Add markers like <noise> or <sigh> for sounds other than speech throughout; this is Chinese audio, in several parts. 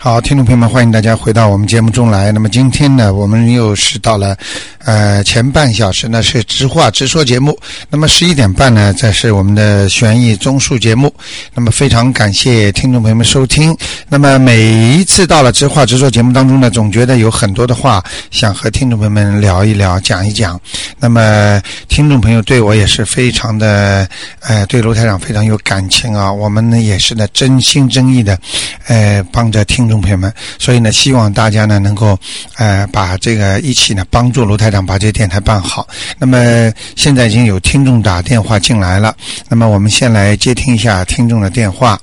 好，听众朋友们，欢迎大家回到我们节目中来。那么今天呢，我们又是到了呃前半小时呢是直话直说节目。那么十一点半呢，再是我们的悬疑综述节目。那么非常感谢听众朋友们收听。那么每一次到了直话直说节目当中呢，总觉得有很多的话想和听众朋友们聊一聊、讲一讲。那么听众朋友对我也是非常的呃，对卢台长非常有感情啊。我们呢也是呢真心真意的呃帮着听。众众朋友们，所以呢，希望大家呢能够，呃，把这个一起呢帮助卢台长把这个电台办好。那么现在已经有听众打电话进来了，那么我们先来接听一下听众的电话。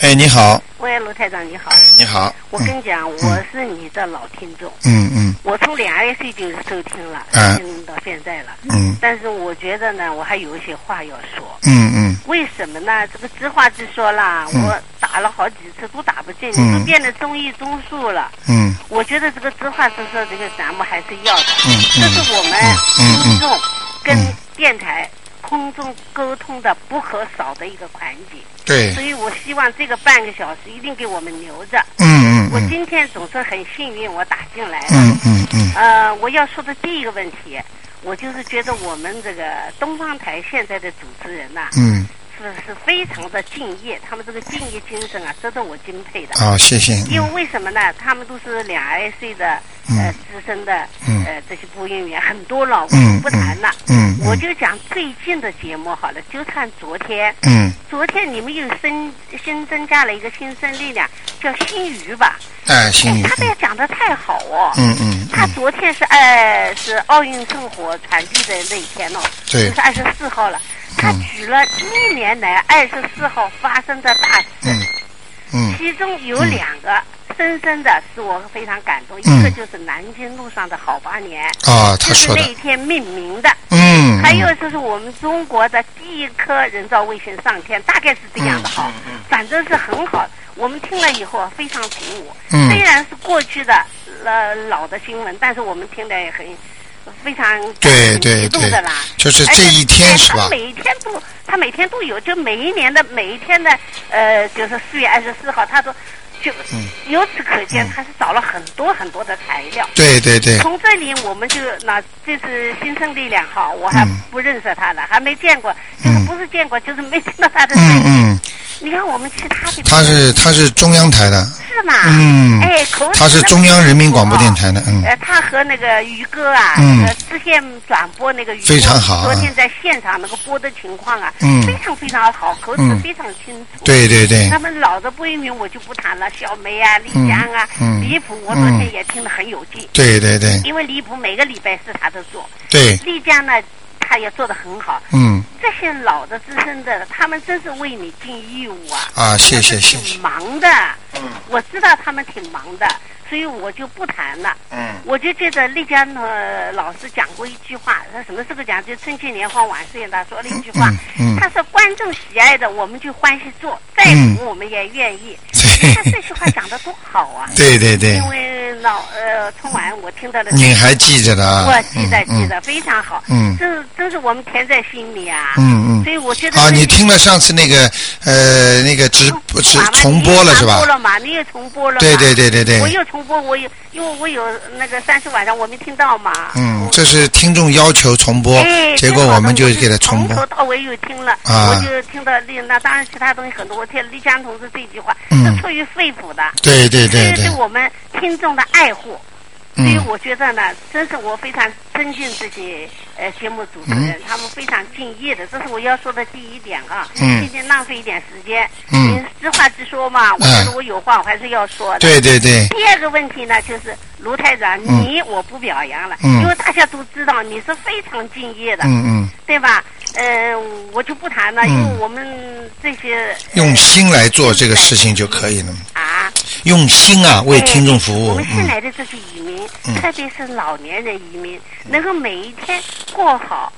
哎，你好。喂，卢台长，你好。哎，你好。我跟你讲，我是你的老听众。嗯嗯。我从两二岁就收听了，听到现在了。嗯。但是我觉得呢，我还有一些话要说。嗯嗯。为什么呢？这个直话直说啦，我打了好几次都打不进，都变得中医中术了。嗯。我觉得这个直话直说这个栏目还是要的。嗯这是我们听众跟电台空中沟通的不可少的一个环节。对，所以我希望这个半个小时一定给我们留着。嗯嗯。我今天总是很幸运，我打进来了。嗯嗯嗯。呃，我要说的第一个问题，我就是觉得我们这个东方台现在的主持人呐，嗯，是是非常的敬业，他们这个敬业精神啊，值得我敬佩的。好，谢谢。因为为什么呢？他们都是两二岁的呃资深的呃这些播音员，很多了，我就不谈了。嗯。我就讲最近的节目好了，就看昨天。嗯。昨天你们又新新增加了一个新生力量，叫新鱼吧？哎，新鱼。他这个讲的太好哦。嗯嗯。他昨天是呃是奥运圣火传递的那一天哦，对。就是二十四号了。他举了一年来二十四号发生的大事。嗯。嗯。其中有两个。深深的使我非常感动，一个就是南京路上的好八年，啊，他说的，就是那一天命名的，嗯，还有就是我们中国的第一颗人造卫星上天，大概是这样的哈，反正是很好，我们听了以后非常鼓舞，嗯，虽然是过去的呃老的新闻，但是我们听得也很非常对对对，就是这一天是吧？他每天都他每天都有，就每一年的每一天的呃，就是四月二十四号，他都。就由此可见，他是找了很多很多的材料。对对对。从这里我们就那这是新生力量哈，我还不认识他了，还没见过，就是不是见过，就是没听到他的声音。嗯嗯。你看我们其他的。他是他是中央台的。是吗？嗯。哎，他是中央人民广播电台的，嗯。呃，他和那个于哥啊，嗯，实线转播那个于非常好。昨天在现场那个播的情况啊，嗯，非常非常好，口齿非常清楚。对对对。他们老的播音员我就不谈了，小梅啊。丽江啊，离谱！我昨天也听得很有劲。对对对。因为离谱每个礼拜四他都做。对。丽江呢，他也做得很好。嗯。这些老的资深的，他们真是为你尽义务啊！啊，谢谢谢谢。挺忙的。嗯。我知道他们挺忙的，所以我就不谈了。嗯。我就记得丽江呢，老师讲过一句话，他什么时候讲？就春节联欢晚会，他说了一句话。嗯。他说：“观众喜爱的，我们就欢喜做；再苦，我们也愿意。<laughs> ”他这句话讲的多好啊！对对对。因为老呃春晚我听到的。你还记着的啊？我记得记得非常好。嗯。这这是我们填在心里啊。嗯嗯。所以我觉得。啊，你听了上次那个呃那个直直重播了是吧？重播了嘛？你也重播了。对对对对对。我又重播，我有因为我有那个三十晚上我没听到嘛。嗯，这是听众要求重播，结果我们就给他重播。从头到尾又听了，我就听到丽那当然其他东西很多，我听丽江同志这句话是出于肺腑的。对对对对。对我们听众的爱护。所以我觉得呢，真是我非常尊敬这些呃节目主持人，他们非常敬业的，这是我要说的第一点啊。嗯。今天浪费一点时间。嗯。实话直说嘛，我觉得我有话我还是要说的。对对对。第二个问题呢，就是卢台长，你我不表扬了，因为大家都知道你是非常敬业的。嗯嗯。对吧？嗯，我就不谈了，因为我们这些用心来做这个事情就可以了。啊。用心啊，为听众服务。我们新来的这些移民，特别是老年人移民，能够每一天过好，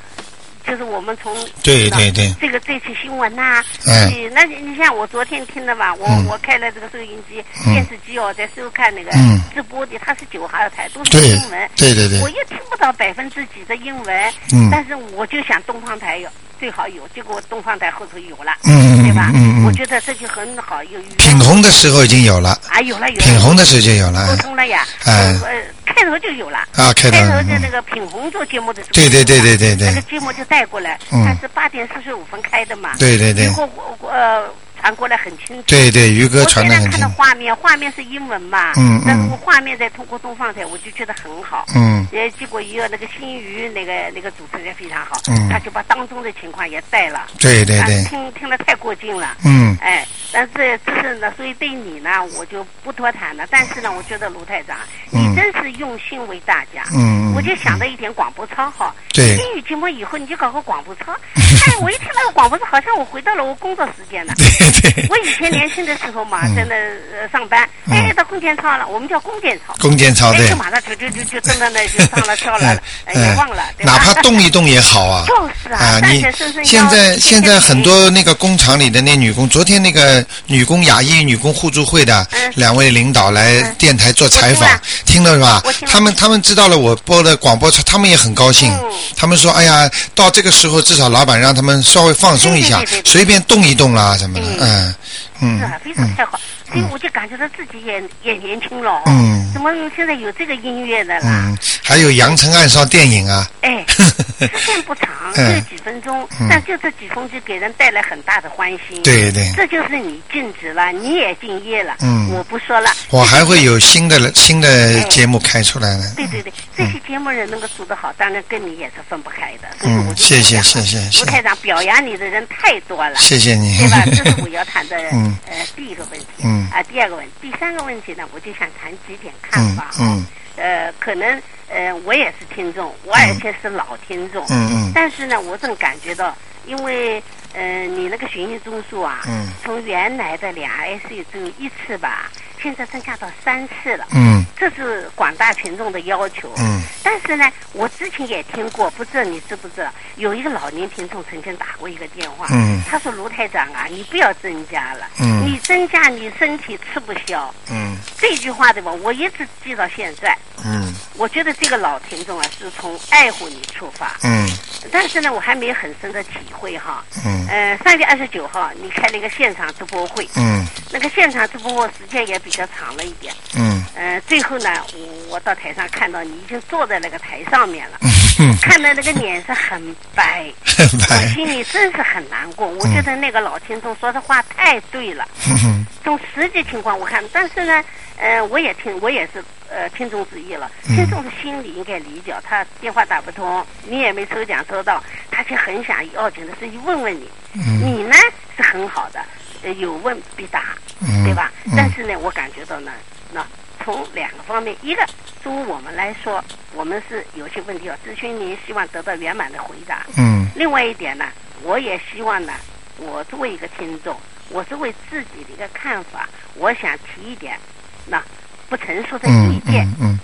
就是我们从对对对。这个这期新闻呐，嗯，那你像我昨天听的嘛，我我开了这个收音机、电视机哦，在收看那个直播的，它是九号台，都是英文，对对对，我又听不到百分之几的英文，嗯。但是我就想东方台有。最好有，结果东方台后头有了，嗯对吧？嗯嗯。我觉得这就很好，有品红的时候已经有了，啊，有了有了，品红的时候就有了沟通了呀，哎。呃，开头就有了。啊，开开头在那个品红做节目的时候，对对对对对对。那个节目就带过来，嗯。他是八点四十五分开的嘛，对对对。以后我我呃传过来很清楚。对对，于哥我现在看的，画面，画面是英文嘛，嗯但是嗯我画面再通过东方台，我就觉得很好。嗯也，结果一个那个新余那个那个主持人非常好，嗯他就把当中的情况也带了，啊对对对，听听得太过劲了。嗯哎，但是这是呢，所以对你呢，我就不多谈了。但是呢，我觉得卢台长，嗯你真是用心为大家。嗯我就想到一点广播操哈，对英语节目以后你就搞个广播操。<laughs> 哎，我一听那个广播操，好像我回到了我工作时间了。<laughs> 对对，我以前年轻的时候嘛，嗯。在那呃上班，哎，到弓箭操了，我们叫弓箭操。弓箭操对。<laughs> 哎，就，马上就就就就蹲在那就上了跳了，哎忘了，哪怕动一动也好啊。<laughs> 就是啊，啊，你现在现在很多那个工厂里的那女工，昨天那个女工雅艺女工互助会的嗯。两位领导来嗯。电台做采访我听了，是吧？他们他们知道了我播的广播，他们也很高兴嗯。他们说：“哎呀，到这个时候至少老板让他们稍微放松一下随便动一动啦什么的。”嗯嗯是啊，非常太好，所以我就感觉到自己也也年轻了哦。嗯怎么现在有这个音乐的啦？嗯，还有《阳城暗哨》电影啊，哎，<laughs> 时间不长，只嗯有几分钟，嗯但就这几分钟给人带来很大的欢心。，对对。这就是你尽职了，你也敬业了。嗯我不说了。我还会有新的新的节目开出来的。对对对，这些节目人能够做得好，当然跟你也是分不开的。嗯，就谢谢谢谢谢卢台长表扬你的人太多了。谢谢你。对吧？这是我要谈的嗯呃第一个问题。嗯啊，第二个问题，第三个问题呢，我就想谈几点看嗯法。嗯呃，可能呃我也是听众，我而且是老听众。嗯嗯但是呢，我总感觉到，因为呃你那个巡疫中枢啊，嗯从原来的两 IC 只有一次吧，现在增加到三次了。嗯这是广大群众的要求。嗯但是呢，我之前也听过，不知道你知不知道，有一个老年听众曾经打过一个电话，嗯他说：“卢台长啊，你不要增加了，嗯你增加你身体吃不消。嗯”这句话对吧？我一直记到现在。嗯我觉得这个老听众啊，是从爱护你出发，嗯但是呢，我还没有很深的体会哈。嗯呃，三月二十九号你开了一个现场直播会，嗯那个现场直播会时间也比较长了一点。嗯呃，最后呢，我我到台上看到你已经坐在那个台上面了，嗯，<laughs> 看到那个脸是很白，很我白。心里真是很难过。我觉得那个老听众说的话太对了。嗯从实际情况我看，但是呢，呃，我也听，我也是呃听众之一了。嗯听众的心里应该理解，他电话打不通，你也没抽奖抽到，他却很想要紧的事情问问你。嗯你呢是很好的，呃，有问必答，嗯对吧？嗯但是呢，我感觉到呢，那从两个方面，一个作为我们来说，我们是有些问题要咨询您，希望得到圆满的回答。嗯另外一点呢，我也希望呢，我作为一个听众，我作为自己的一个看法，我想提一点，那不成熟的意嗯见。嗯嗯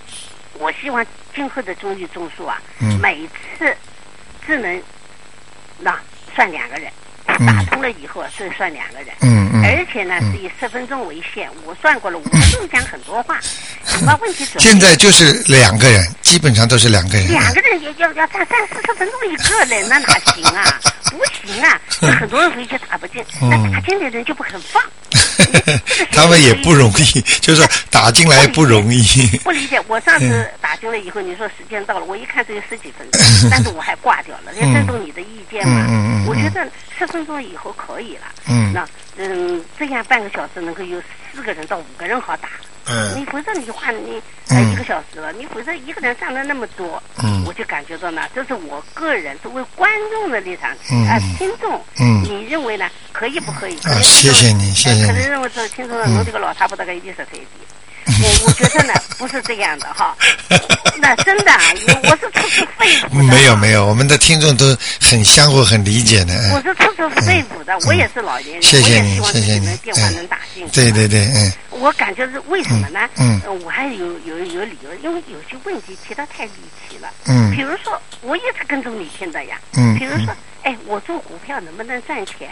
我希望今后的中医中枢啊，嗯每次只能那算两个人，嗯打通了以后啊，只算两个人。嗯嗯。而且呢，嗯是以十分钟为限。我算过了，我不用讲很多话。<laughs> 什么问题现在就是两个人，基本上都是两个人。两个人也要要站三四十分钟一个人，那哪行啊？不行啊！那很多人回去打不进，<laughs> 嗯那打进的人就不肯放。<laughs> 他们也不容易，就是打进来不容易。不理解，我上次打进来以后，你说时间到了，我一看只有十几分钟，<laughs> 但是我还挂掉了，要尊重你的意见嘛。我觉得十分钟以后可以了。嗯那嗯，这样半个小时能够有四个人到五个人好打。嗯你否则你换你一个小时了，你否则一个人占了那么多，嗯我就感觉到呢，这是我个人作为观众的立场嗯啊，听众，嗯你认为呢？可以不可以？啊谢谢你谢谢你可能认为这听众呢，嗯侬这个老太婆大概一定是谁的。我我觉得呢，<laughs> 不是这样的哈，那真的，我我是出自肺腑的。没有没有，我们的听众都很相互、很理解的。我是出自肺腑的，我也是老年人，谢谢你谢谢你能电话能打进。对对对，嗯我感觉是为什么呢？嗯呃我还有有有理由，因为有些问题提的太离奇了。嗯比如说，我一直跟踪你听的呀。嗯比如说，哎，我做股票能不能赚钱？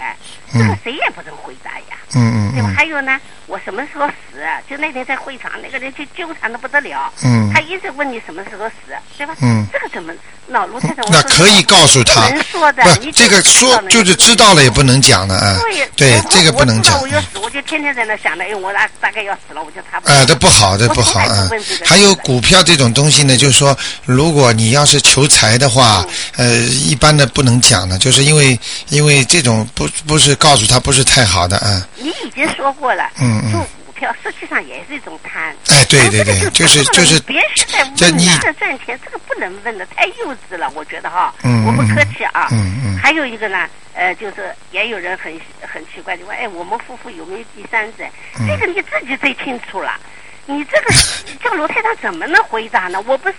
这个谁也不能回答呀。嗯嗯对吧？还有呢，我什么时候死？就那天在会场，那个人就纠缠的不得了。嗯他一直问你什么时候死，对吧？嗯这个怎么？那卢太太，那可以告诉他不能说的，不，这个说就是知道了也不能讲了啊。对对，这个不能讲我就天天在那想着，哎，我大大概要死了，我就差不多。呃，这不好，这不好啊！还有股票这种东西呢，就是说，如果你要是求财的话，嗯呃，一般的不能讲的，就是因为因为这种不不是告诉他不是太好的啊。你已经说过了，嗯嗯做股票实际上也是一种贪。哎对对对就是就是这你这个赚钱，这个不能问的，太幼稚了，我觉得哈。嗯我不客气啊。嗯嗯还有一个呢，呃，就是也有人很很奇怪，就问，哎，我们夫妇有没有第三者？嗯这个你自己最清楚了。你这个 <laughs> 叫罗太太怎么能回答呢？我不是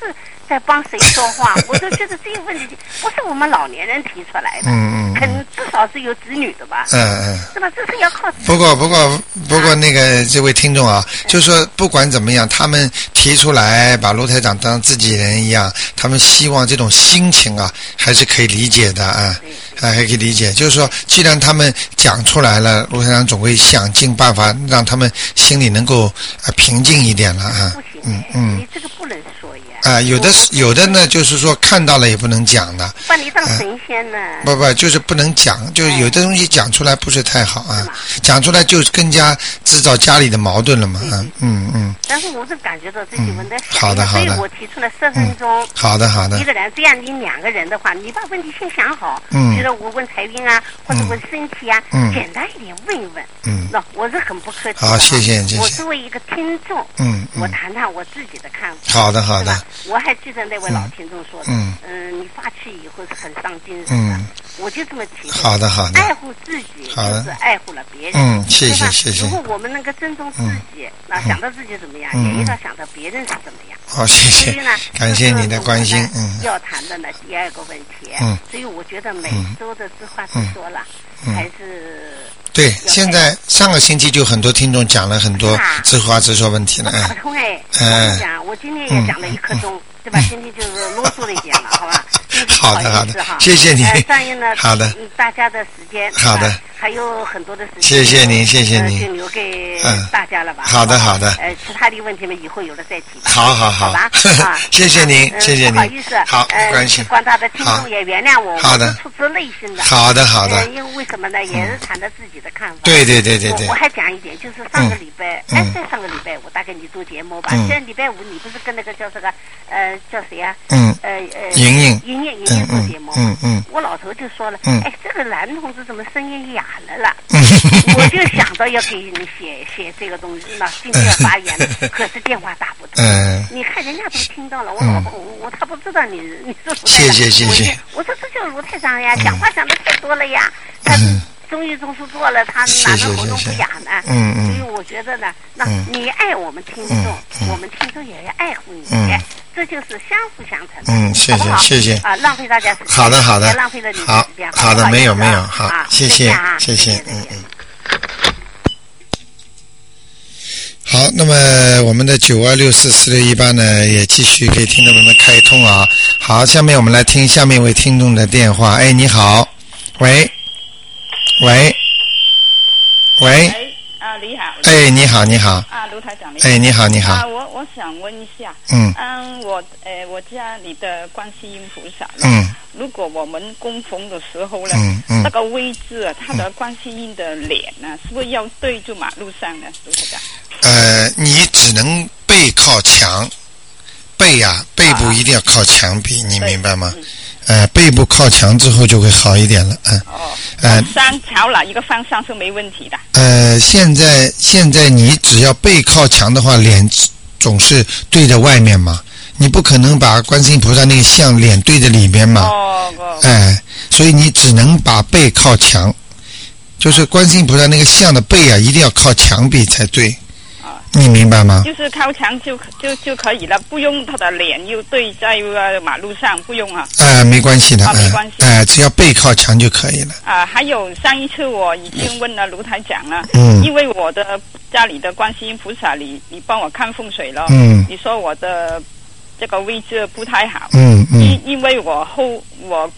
在帮谁说话，<laughs> 我就觉得这个问题不是我们老年人提出来的，嗯嗯肯至少是有子女的吧，嗯嗯。是吧？这是要靠不过，不过，不过，那个这位听众啊，就说不管怎么样，他们提出来把罗台长当自己人一样，他们希望这种心情啊，还是可以理解的啊，啊，还可以理解。就是说，既然他们讲出来了，卢台长总会想尽办法让他们心里能够呃平静一点了啊不行，嗯哎嗯你这个不能啊，有的是有的呢，就是说看到了也不能讲的，把你当神仙呢。不不，就是不能讲，就是有的东西讲出来不是太好啊，讲出来就更加制造家里的矛盾了嘛，嗯嗯嗯，但是我是感觉到自己问的好的好的所以我提出了十分钟。好的好的一，个人，这样你两个人的话，你把问题先想好。嗯比如我问财运啊，或者问身体啊，嗯简单一点问一问。嗯那我是很不客气的。好谢谢谢谢我作为一个听众，嗯嗯我谈谈我自己的看法。好的好的。是吧，我还记得那位老听众说的，嗯。嗯，你发气以后是很伤精神的嗯，我就这么提的。好的好的，爱护自己好的。就是爱护了别人。嗯谢谢谢谢。如果我们能够尊重自己，那想到自己怎么样，嗯。也应该想到别人是怎么样。好谢谢。所以呢，，感谢你的关心嗯。要谈的呢第二个问题。嗯。所以我觉得每周的知话直说了，嗯。还是对，现在上个星期就很多听众讲了很多是吧直话直说问题了，打不嗯通哎。我哎跟你讲，我今天也讲了一刻钟，对吧？今天就是啰嗦了一点了，<laughs> 好的好的谢谢你好的。嗯，大家的时间好的还有很多的事情，谢谢您谢谢呃您就留给嗯大家了吧？好的好的呃，其他的问题嘛，以后有了再提吧。好好好吧？<laughs> 啊谢谢您嗯谢谢您不好意思，好没关系广大的听好众也原谅我，好的我是出自内心的。好的好的呃，因为为什么呢？也是谈的自己的看法。对对对对对我我还讲一点，就是上个礼拜，嗯哎，在上个礼拜，我大概你做节目吧。嗯现在礼拜五你不是跟那个叫这个，呃，叫谁呀？嗯呃呃，莹莹莹莹，莹嗯莹做节目。嗯嗯我老头就说了，嗯哎，这个男同志怎么声音哑了啦？嗯 <laughs> 我就想着要给你写写这个东西，那 <laughs> 今天要发言，可是电话打不通。嗯你看人家都听到了，我嗯老婆我我他不知道你你是卢台长谢谢谢。谢嗯我说这就是卢太长呀，讲话讲的太多了呀，他中医中枢做了，他哪能喉咙谢谢不哑呢？嗯嗯。所以我觉得呢，那嗯。你爱我们听众我们听众也要爱护你嗯，这就是相辅相成的。嗯谢谢谢谢。啊，浪费大家时间，好的好的。也浪费了你时间。好的没有没有？啊好啊谢谢谢谢嗯嗯。好，那么我们的九二六四四六一八呢，也继续给听众朋友们开通啊。好，下面我们来听下面一位听众的电话。哎，你好，喂，喂，喂，哎，啊，你好。哎，你好，你好，啊，卢台长，你好。哎，你好，你啊，好，我我想问一下，嗯嗯，我呃，我家里的观世音菩萨，嗯如果我们供奉的时候呢，嗯嗯那个位置啊，它的观世音的脸呢，是不是要对住马路上呢？卢台长。呃，你只能背靠墙，背呀、背部一定要靠墙壁，你明白吗？嗯呃，背部靠墙之后就会好一点了，嗯、哦，呃上朝哪一个方向是没问题的。呃，现在现在你只要背靠墙的话，脸总是对着外面嘛，你不可能把观世音菩萨那个像脸对着里面嘛，哦，哦哎，所以你只能把背靠墙，就是观世音菩萨那个像的背啊，一定要靠墙壁才对，啊你明白吗？就是靠墙就就就可以了，不用他的脸又对在呃马路上，不用啊。哎、没关系的，哎啊没关系哎、只要背靠墙就可以了。啊，还有上一次我已经问了卢台长了，嗯因为我的家里的观世音菩萨，你你帮我看风水了，嗯你说我的这个位置不太好，嗯嗯因因为我后我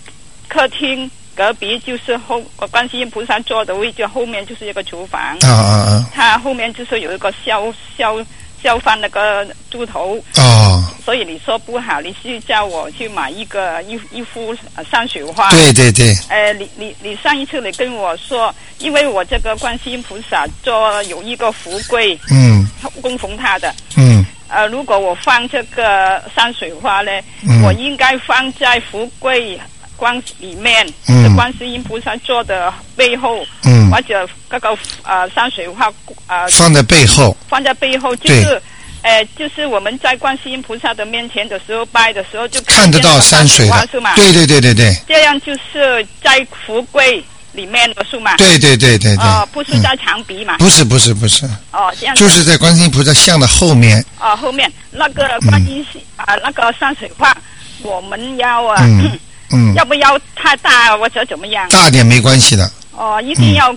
客厅隔壁就是后观世音菩萨坐的位置，后面就是一个厨房。啊啊啊！它后面就是有一个烧烧烧饭那个猪头，哦，所以你说不好，你是叫我去买一个一一幅呃山水画。对对对，呃，你你你上一次你跟我说，因为我这个观世音菩萨做有一个福柜嗯。供奉他的，嗯。呃，如果我放这个山水画呢，嗯。我应该放在福柜光里面，嗯。是观世音菩萨坐的背后，嗯，或者那个呃山水画呃放在背后，放在背后，就是呃就是我们在观世音菩萨的面前的时候拜的时候就看得到山水的。画是吗？，对对对对对，这样就是在福贵里面的是吗？对对对对对，哦，不是嗯在墙壁嘛？不是不是不是，哦，这样子。就是在观世音菩萨像的后面，哦，后面。那个观音啊、那个山水画，我们要啊，<coughs> 嗯嗯，要不要太大或者怎么样？大点没关系的，哦，一定要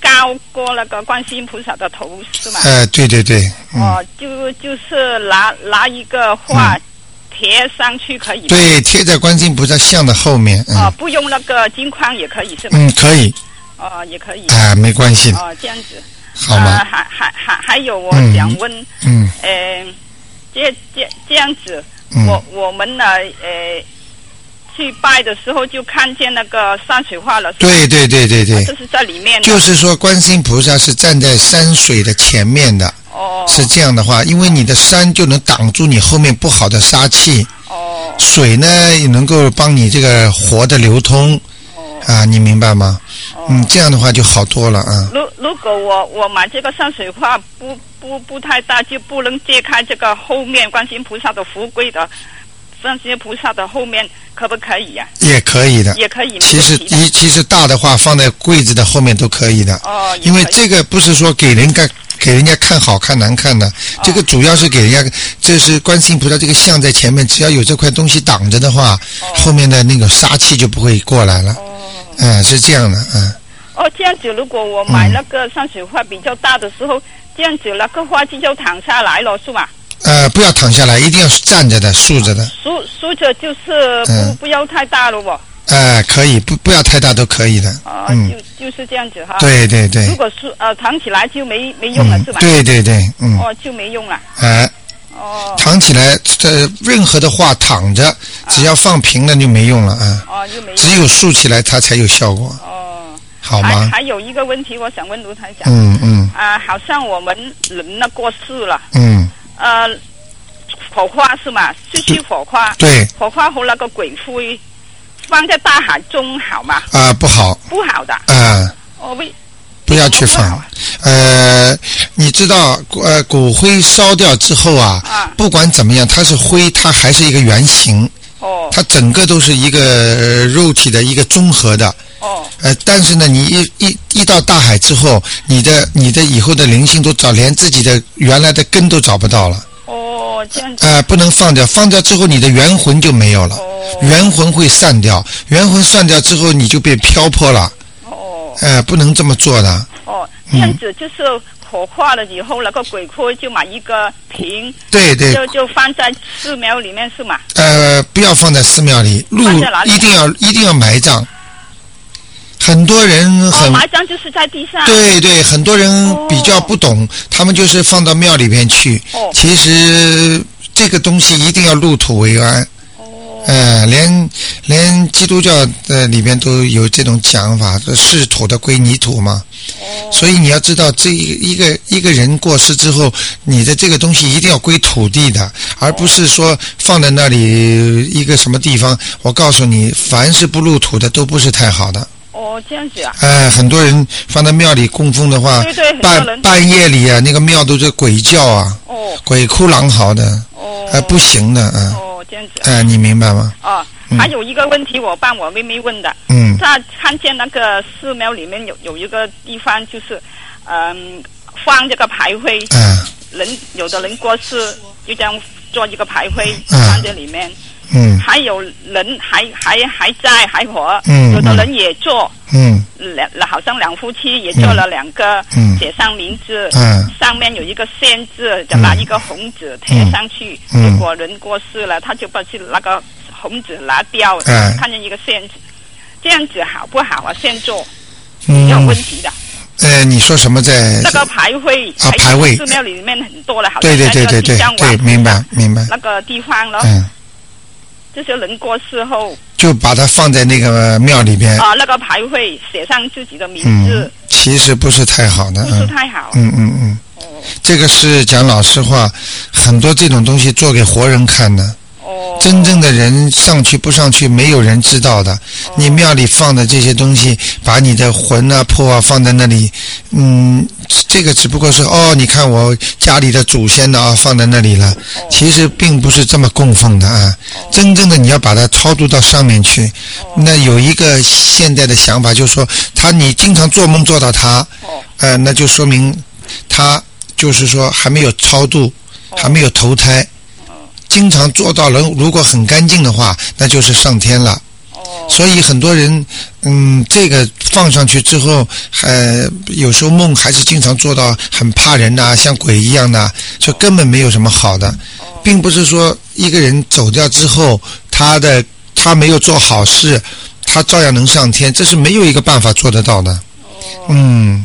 高过那个观世音菩萨的头是吗？呃，对对对，嗯，哦，就就是拿拿一个画贴上去可以吗？对，贴在观世音菩萨像的后面，哦，嗯不用那个金框也可以是吗？嗯，可以，哦，也可以。啊，没关系，哦，这样子。好吗呃？还还还还有，我嗯想问，嗯呃，这这这样子，嗯我我们呢，呃，去拜的时候就看见那个山水画了，对对对对对，这是在里面的，就是说观世音菩萨是站在山水的前面的，哦，是这样的话，因为你的山就能挡住你后面不好的杀气，哦。水呢也能够帮你这个活的流通。哦。啊，你明白吗？哦。嗯，这样的话就好多了啊。如如果我我买这个山水画不不不太大，就不能揭开这个后面观世音菩萨的福贵的观世音菩萨的后面，可不可以呀、也可以的。也可以，其实一其实大的话放在柜子的后面都可以的，哦，因为这个不是说给人家给人家看好看难看的，哦。这个主要是给人家，这是观世音菩萨这个像在前面，只要有这块东西挡着的话，后面的那个杀气就不会过来了。哦。嗯，是这样的，嗯，哦，这样子，如果我买那个山水画比较大的时候，这样子那个画就就躺下来了，是吧？呃，不要躺下来，一定要是站着的、竖着的，竖竖着就是不、嗯不要太大了哦，呃，可以，不不要太大都可以的，啊、嗯，就就是这样子哈。。对对对如，果是呃躺起来就没没用了、嗯是吧？，对对对，嗯，哦，就没用了。哎、哦躺起来，这任何的话躺着，只要放平了就没用了啊，哦，就没用。只有竖起来它才有效果，哦，好吗？还还有一个问题，我想问卢台长。嗯嗯啊、好像我们人呢过世了，嗯，呃，火花是吗？是去火花，对火花和那个鬼灰放在大海中好吗？啊、不好不好的。啊、哦，为不要去放。呃，你知道，呃，骨灰烧掉之后啊，啊不管怎么样，它是灰，它还是一个圆形，哦它整个都是一个、呃肉体的一个综合的。哦呃，但是呢，你一一一到大海之后，你的你的以后的灵性都找，连自己的原来的根都找不到了。哦，这样子呃，不能放掉，放掉之后你的元魂就没有了，哦元魂会散掉，元魂散掉之后你就变漂泊了。哦呃，不能这么做的。哦，这样子就是火化了以后，那个鬼灰就买一个瓶，对对，就就放在寺庙里面是吗？呃，不要放在寺庙里，路一定要一定要埋葬。很多人哦，很、埋葬就是在地上。对对，很多人哦比较不懂，他们就是放到庙里面去。哦其实这个东西一定要入土为安。哦呃，连连基督教的里边都有这种讲法，说是土的归泥土嘛。哦所以你要知道，这一个一个人过世之后，你的这个东西一定要归土地的，而不是说放在那里一个什么地方。我告诉你，凡是不入土的都不是太好的。哦，这样子啊。哎、很多人放在庙里供奉的话，半人半夜里啊，那个庙都是鬼叫啊，哦鬼哭狼嚎的，哦。哎、不行的，嗯、哦，这样子啊。哎、你明白吗？哦，还有一个问题，我帮我妹妹问的。嗯她看见那个寺庙里面有有一个地方，就是嗯放这个牌灰，哎、人有的人过世就这样做一个牌灰嗯放在里面，嗯还有人还还还在还活，嗯有的人也做。嗯两好像两夫妻也做了两个，嗯写上名字，嗯上面有一个线字，就拿一个红纸贴上去。嗯如果人过世了，他就把去那个红纸拿掉，嗯看见一个线字。这样子好不好啊？先做嗯有问题的。呃，你说什么在？那个牌位啊牌位寺庙里面很多了，好像对对对对对，明白明白。那个地方了，嗯，这些人过世后就把它放在那个庙里边。啊，那个牌位写上自己的名嗯字，，其实不是太好的，不是嗯太好。嗯嗯嗯，哦这个是讲老实话，很多这种东西做给活人看的，哦，真正的人上去不上去，没有人知道的。你庙里放的这些东西，把你的魂啊、魄啊放在那里，嗯，这个只不过是哦，你看我家里的祖先的啊放在那里了，其实并不是这么供奉的啊。真正的你要把它超度到上面去。那有一个现代的想法，就是说他你经常做梦做到他，呃，那就说明他就是说还没有超度，还没有投胎。经常做到人如果很干净的话，那就是上天了。所以很多人，嗯，这个放上去之后，呃，有时候梦还是经常做到很怕人呐、像鬼一样的，就根本没有什么好的，并不是说一个人走掉之后，他的他没有做好事，他照样能上天，这是没有一个办法做得到的。嗯，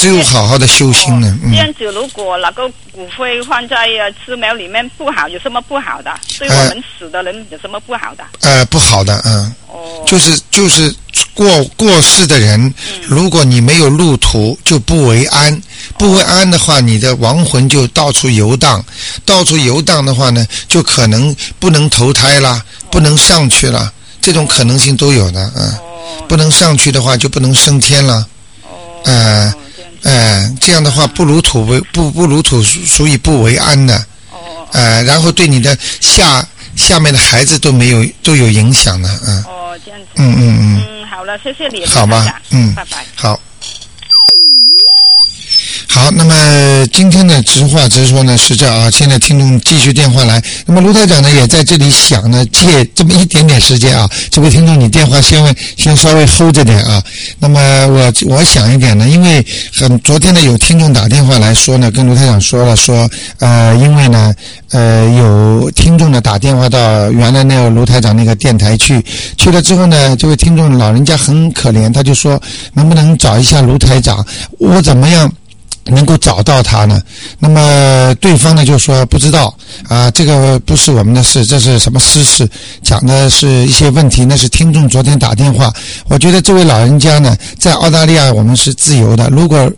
只有好好的修心呢。哦这嗯，样子，如果那个骨灰放在呃寺庙里面不好，有什么不好的？对我们死的人有什么不好的？呃，不好的，嗯。哦，就是就是过过世的人，如果你没有路途，就不为安。不为安的话，你的亡魂就到处游荡，到处游荡的话呢，就可能不能投胎啦，不能上去了，这种可能性都有的，嗯。哦不能上去的话，就不能升天了，哦，呃呃，这样的话不如土为不不如土所以不为安的，哦呃，然后对你的下下面的孩子都没有都有影响的，嗯哦，这样子。嗯嗯嗯。嗯，好了，谢谢你，好吧嗯拜拜。好。那么今天的直话直说呢是这样啊，现在听众继续电话来。那么卢台长呢也在这里想呢，借这么一点点时间啊，这位听众你电话先问先稍微 hold 着点啊。那么我我想一点呢，因为很昨天呢有听众打电话来说呢，跟卢台长说了说，呃，因为呢呃有听众呢打电话到原来那个卢台长那个电台去，去了之后呢，这位听众老人家很可怜，他就说能不能找一下卢台长，我怎么样？能够找到他呢？那么对方呢就说不知道啊，这个不是我们的事，这是什么私事？讲的是一些问题，那是听众昨天打电话。我觉得这位老人家呢，在澳大利亚我们是自由的，如果，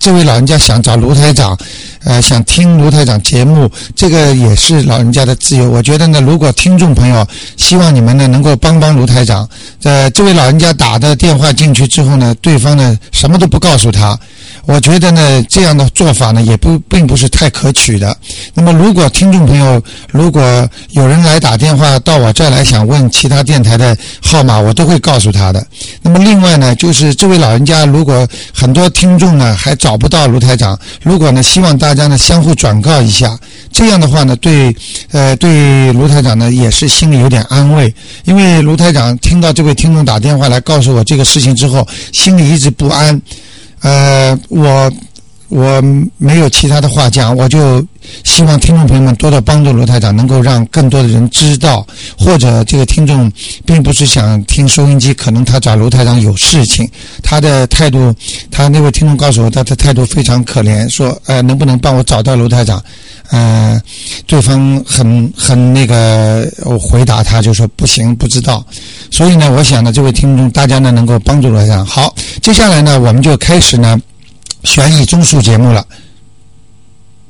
这位老人家想找卢台长，呃，想听卢台长节目，这个也是老人家的自由。我觉得呢，如果听众朋友希望你们呢能够帮帮卢台长，呃，这位老人家打的电话进去之后呢，对方呢什么都不告诉他，我觉得呢这样的做法呢也不并不是太可取的。那么，如果听众朋友如果有人来打电话到我这儿来想问其他电台的号码，我都会告诉他的。那么另外呢，就是这位老人家，如果很多听众呢还找不到卢台长，如果呢希望大家呢相互转告一下，这样的话呢，对呃对卢台长呢也是心里有点安慰，因为卢台长听到这位听众打电话来告诉我这个事情之后，心里一直不安。呃，我我没有其他的话讲，我就希望听众朋友们多多帮助罗台长，能够让更多的人知道，或者这个听众并不是想听收音机，可能他找卢台长有事情，他的态度，他那位听众告诉我，他的态度非常可怜，说呃能不能帮我找到卢台长？呃，对方很很那个，我回答他就说不行，不知道。所以呢，我想呢，这位听众大家呢能够帮助罗台长。好，接下来呢，我们就开始呢。悬疑综述节目了。